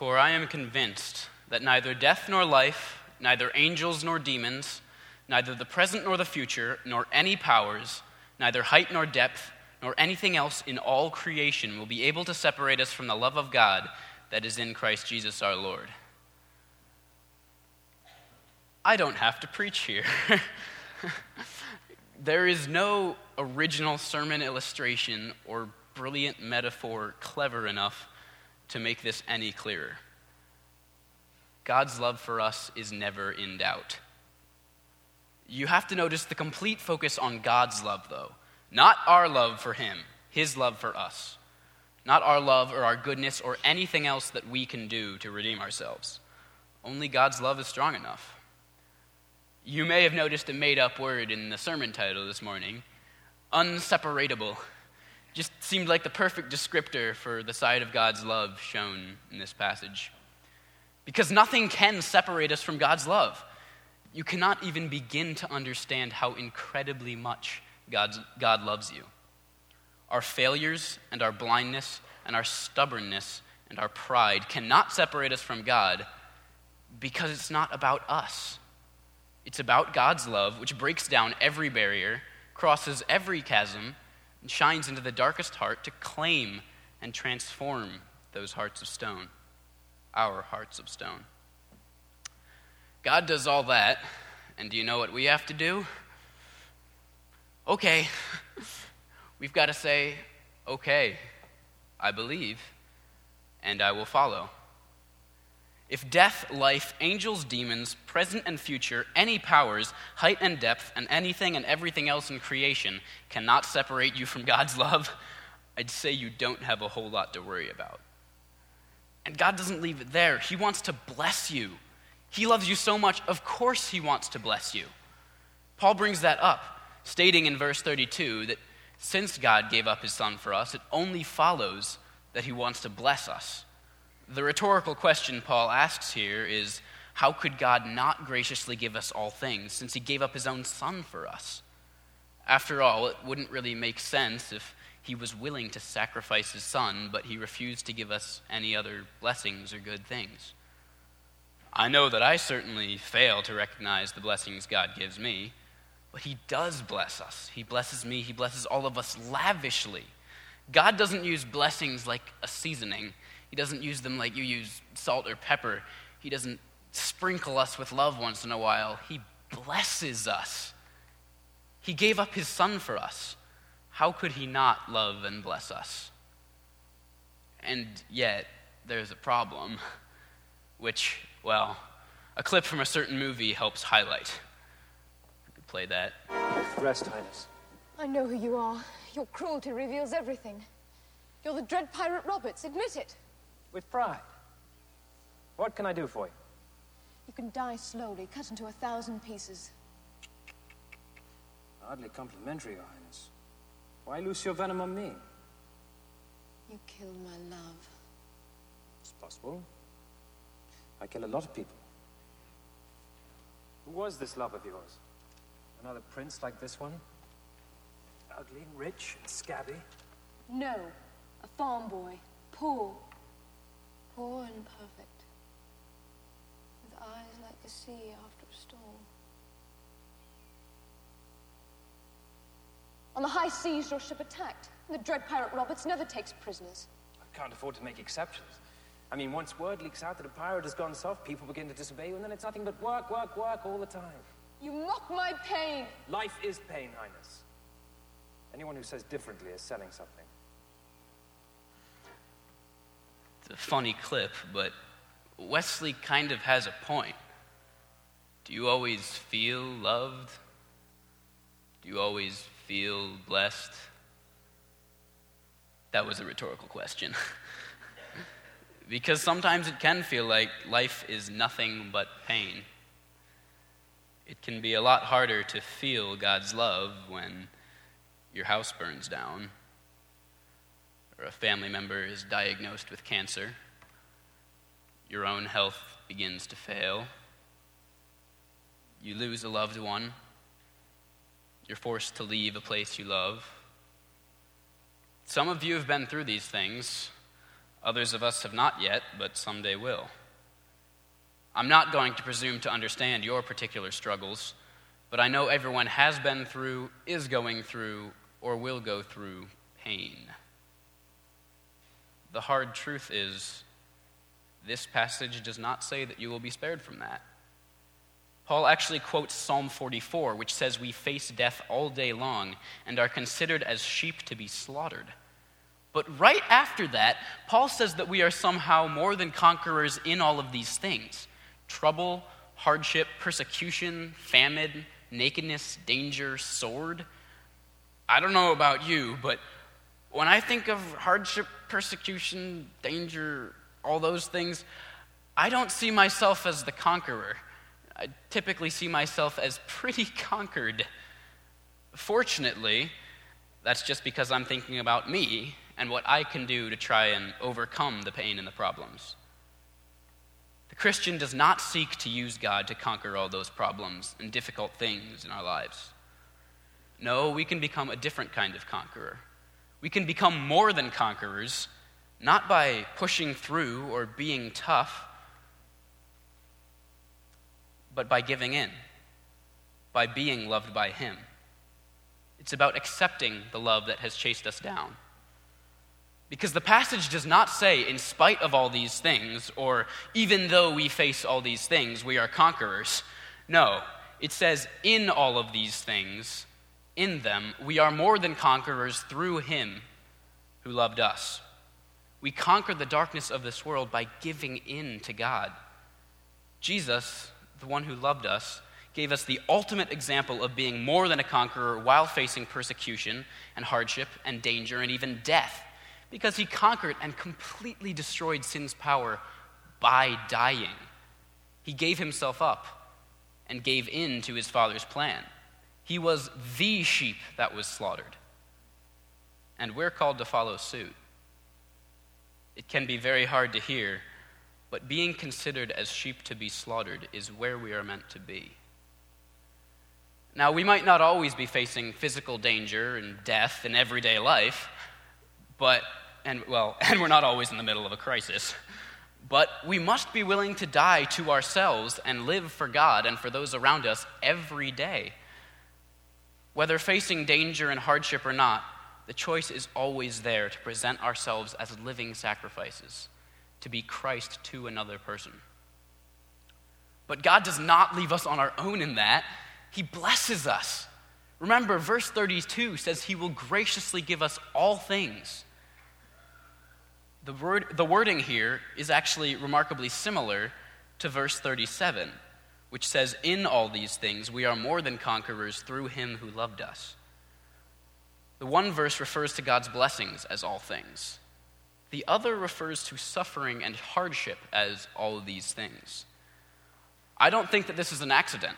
For I am convinced that neither death nor life, neither angels nor demons, neither the present nor the future, nor any powers, neither height nor depth, nor anything else in all creation will be able to separate us from the love of God that is in Christ Jesus our Lord. I don't have to preach here. there is no original sermon illustration or brilliant metaphor clever enough to make this any clearer. God's love for us is never in doubt. You have to notice the complete focus on God's love, though, not our love for Him, His love for us. Not our love or our goodness or anything else that we can do to redeem ourselves. Only God's love is strong enough. You may have noticed a made up word in the sermon title this morning unseparatable. Just seemed like the perfect descriptor for the side of God's love shown in this passage. Because nothing can separate us from God's love. You cannot even begin to understand how incredibly much God's, God loves you. Our failures and our blindness and our stubbornness and our pride cannot separate us from God because it's not about us. It's about God's love, which breaks down every barrier, crosses every chasm, and shines into the darkest heart to claim and transform those hearts of stone, our hearts of stone. God does all that, and do you know what we have to do? Okay. We've got to say, okay, I believe, and I will follow. If death, life, angels, demons, present and future, any powers, height and depth, and anything and everything else in creation cannot separate you from God's love, I'd say you don't have a whole lot to worry about. And God doesn't leave it there. He wants to bless you. He loves you so much, of course, He wants to bless you. Paul brings that up, stating in verse 32 that since God gave up His Son for us, it only follows that He wants to bless us. The rhetorical question Paul asks here is how could God not graciously give us all things since he gave up his own son for us? After all, it wouldn't really make sense if he was willing to sacrifice his son, but he refused to give us any other blessings or good things. I know that I certainly fail to recognize the blessings God gives me, but he does bless us. He blesses me, he blesses all of us lavishly. God doesn't use blessings like a seasoning. He doesn't use them like you use salt or pepper. He doesn't sprinkle us with love once in a while. He blesses us. He gave up his son for us. How could he not love and bless us? And yet, there's a problem, which, well, a clip from a certain movie helps highlight. I could play that. Rest, Highness. I know who you are. Your cruelty reveals everything. You're the dread pirate Roberts. Admit it. With pride. What can I do for you? You can die slowly, cut into a thousand pieces. Hardly complimentary, Your Highness. Why loose your venom on me? You killed my love. It's possible. I kill a lot of people. Who was this love of yours? Another prince like this one? Ugly, rich, and scabby? No, a farm boy, poor, poor and perfect, with eyes like the sea after a storm. On the high seas, your ship attacked. and The dread pirate Roberts never takes prisoners. I can't afford to make exceptions. I mean, once word leaks out that a pirate has gone soft, people begin to disobey you, and then it's nothing but work, work, work all the time. You mock my pain. Life is pain, Highness. Anyone who says differently is selling something. A funny clip, but Westley kind of has a point. Do you always feel loved? Do you always feel blessed? That was a rhetorical question. because sometimes it can feel like life is nothing but pain. It can be a lot harder to feel God's love when your house burns down, or a family member is diagnosed with cancer, your own health begins to fail, you lose a loved one, you're forced to leave a place you love. Some of you have been through these things. Others of us have not yet, but someday will. I'm not going to presume to understand your particular struggles, but I know everyone has been through, is going through, or will go through pain. The hard truth is, this passage does not say that you will be spared from that. Paul actually quotes Psalm 44, which says we face death all day long and are considered as sheep to be slaughtered. But right after that, Paul says that we are somehow more than conquerors in all of these things trouble, hardship, persecution, famine, nakedness, danger, sword. I don't know about you, but when I think of hardship, persecution, danger, all those things, I don't see myself as the conqueror. I typically see myself as pretty conquered. Fortunately, that's just because I'm thinking about me and what I can do to try and overcome the pain and the problems. The Christian does not seek to use God to conquer all those problems and difficult things in our lives. No, we can become a different kind of conqueror. We can become more than conquerors, not by pushing through or being tough but by giving in, by being loved by Him. It's about accepting the love that has chased us down. Because the passage does not say, in spite of all these things, or even though we face all these things, we are conquerors. No, it says, in all of these things, in them, we are more than conquerors through Him who loved us. We conquer the darkness of this world by giving in to God. Jesus the one who loved us, gave us the ultimate example of being more than a conqueror while facing persecution and hardship and danger and even death, because he conquered and completely destroyed sin's power by dying. He gave himself up and gave in to his Father's plan. He was the sheep that was slaughtered. And we're called to follow suit. It can be very hard to hear but being considered as sheep to be slaughtered is where we are meant to be. Now, we might not always be facing physical danger and death in everyday life, but, and well, and we're not always in the middle of a crisis, but we must be willing to die to ourselves and live for God and for those around us every day. Whether facing danger and hardship or not, the choice is always there to present ourselves as living sacrifices to be Christ to another person. But God does not leave us on our own in that, He blesses us. Remember, verse 32 says He will graciously give us all things. The, word, the wording here is actually remarkably similar to verse 37, which says, In all these things we are more than conquerors through Him who loved us. The one verse refers to God's blessings as all things. The other refers to suffering and hardship as all of these things. I don't think that this is an accident.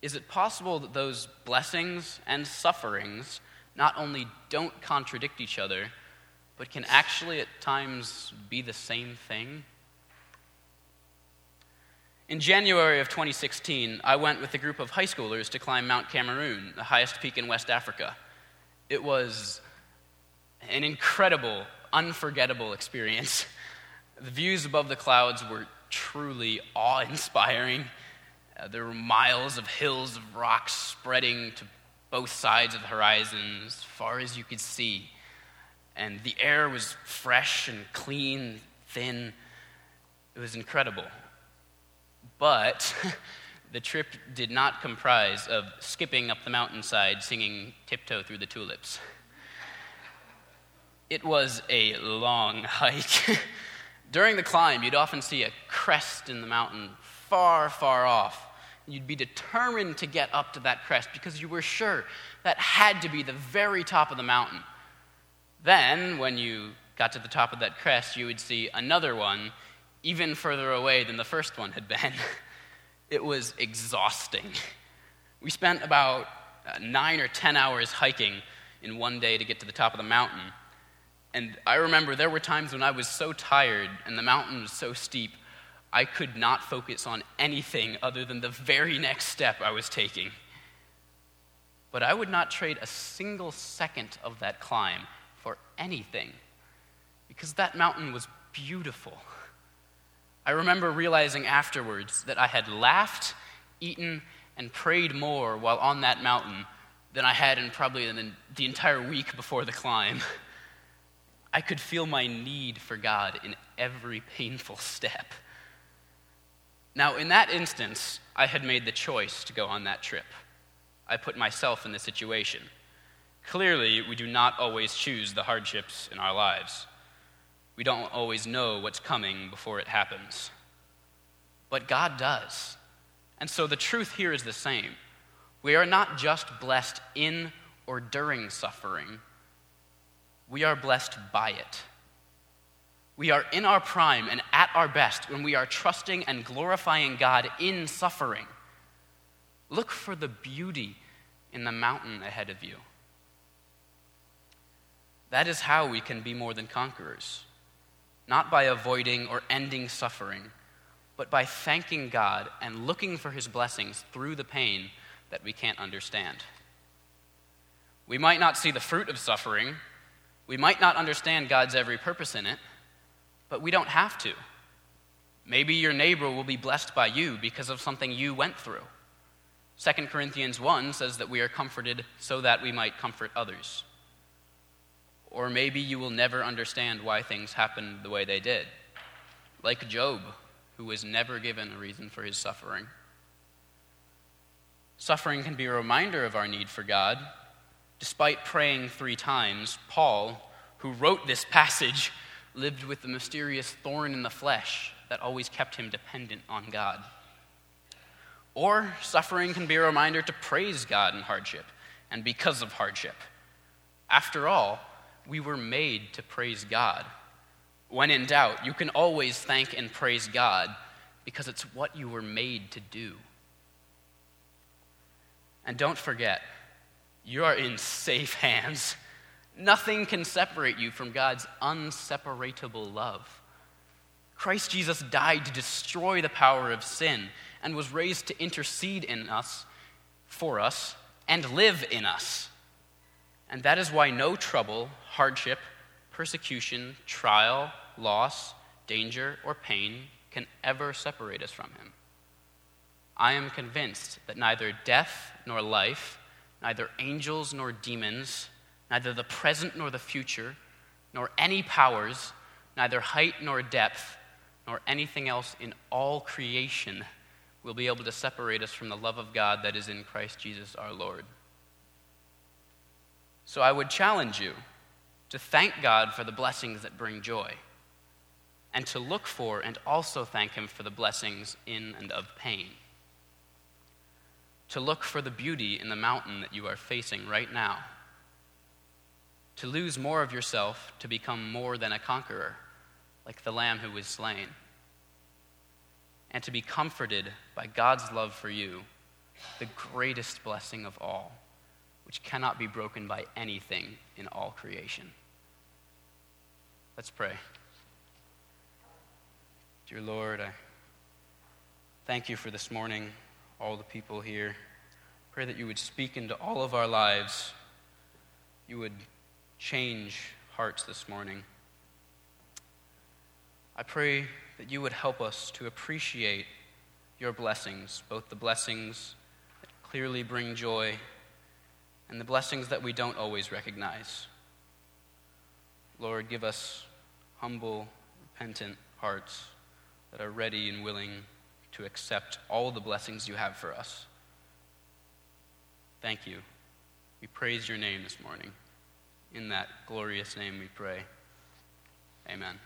Is it possible that those blessings and sufferings not only don't contradict each other, but can actually at times be the same thing? In January of 2016, I went with a group of high schoolers to climb Mount Cameroon, the highest peak in West Africa. It was an incredible unforgettable experience. The views above the clouds were truly awe inspiring. Uh, there were miles of hills of rocks spreading to both sides of the horizon as far as you could see. And the air was fresh and clean, thin. It was incredible. But the trip did not comprise of skipping up the mountainside singing Tiptoe Through the Tulips. It was a long hike. During the climb, you'd often see a crest in the mountain far, far off. You'd be determined to get up to that crest because you were sure that had to be the very top of the mountain. Then, when you got to the top of that crest, you would see another one even further away than the first one had been. it was exhausting. We spent about uh, nine or ten hours hiking in one day to get to the top of the mountain. And I remember there were times when I was so tired and the mountain was so steep, I could not focus on anything other than the very next step I was taking. But I would not trade a single second of that climb for anything. because that mountain was beautiful. I remember realizing afterwards that I had laughed, eaten, and prayed more while on that mountain than I had in probably the, entire week before the climb. I could feel my need for God in every painful step. Now, in that instance, I had made the choice to go on that trip. I put myself in the situation. Clearly, we do not always choose the hardships in our lives. We don't always know what's coming before it happens. But God does. And so the truth here is the same. We are not just blessed in or during suffering, we are blessed by it. We are in our prime and at our best when we are trusting and glorifying God in suffering. Look for the beauty in the mountain ahead of you. That is how we can be more than conquerors, not by avoiding or ending suffering, but by thanking God and looking for his blessings through the pain that we can't understand. We might not see the fruit of suffering, we might not understand God's every purpose in it, but we don't have to. Maybe your neighbor will be blessed by you because of something you went through. 2 Corinthians 1 says that we are comforted so that we might comfort others. Or maybe you will never understand why things happened the way they did. Like Job, who was never given a reason for his suffering. Suffering can be a reminder of our need for God. Despite praying three times, Paul, who wrote this passage, lived with the mysterious thorn in the flesh that always kept him dependent on God. Or suffering can be a reminder to praise God in hardship and because of hardship. After all, we were made to praise God. When in doubt, you can always thank and praise God because it's what you were made to do. And don't forget, you are in safe hands. Nothing can separate you from God's unseparatable love. Christ Jesus died to destroy the power of sin and was raised to intercede in us, for us, and live in us. And that is why no trouble, hardship, persecution, trial, loss, danger, or pain can ever separate us from him. I am convinced that neither death nor life, neither angels nor demons, neither the present nor the future, nor any powers, neither height nor depth, nor anything else in all creation will be able to separate us from the love of God that is in Christ Jesus our Lord. So I would challenge you to thank God for the blessings that bring joy, and to look for and also thank Him for the blessings in and of pain. To look for the beauty in the mountain that you are facing right now. To lose more of yourself to become more than a conqueror, like the lamb who was slain. And to be comforted by God's love for you, the greatest blessing of all which cannot be broken by anything in all creation. Let's pray. Dear Lord, I thank you for this morning, all the people here. Pray that you would speak into all of our lives. You would change hearts this morning. I pray that you would help us to appreciate your blessings, both the blessings that clearly bring joy and the blessings that we don't always recognize. Lord, give us humble, repentant hearts that are ready and willing to accept all the blessings you have for us. Thank you. We praise your name this morning. In that glorious name we pray. Amen.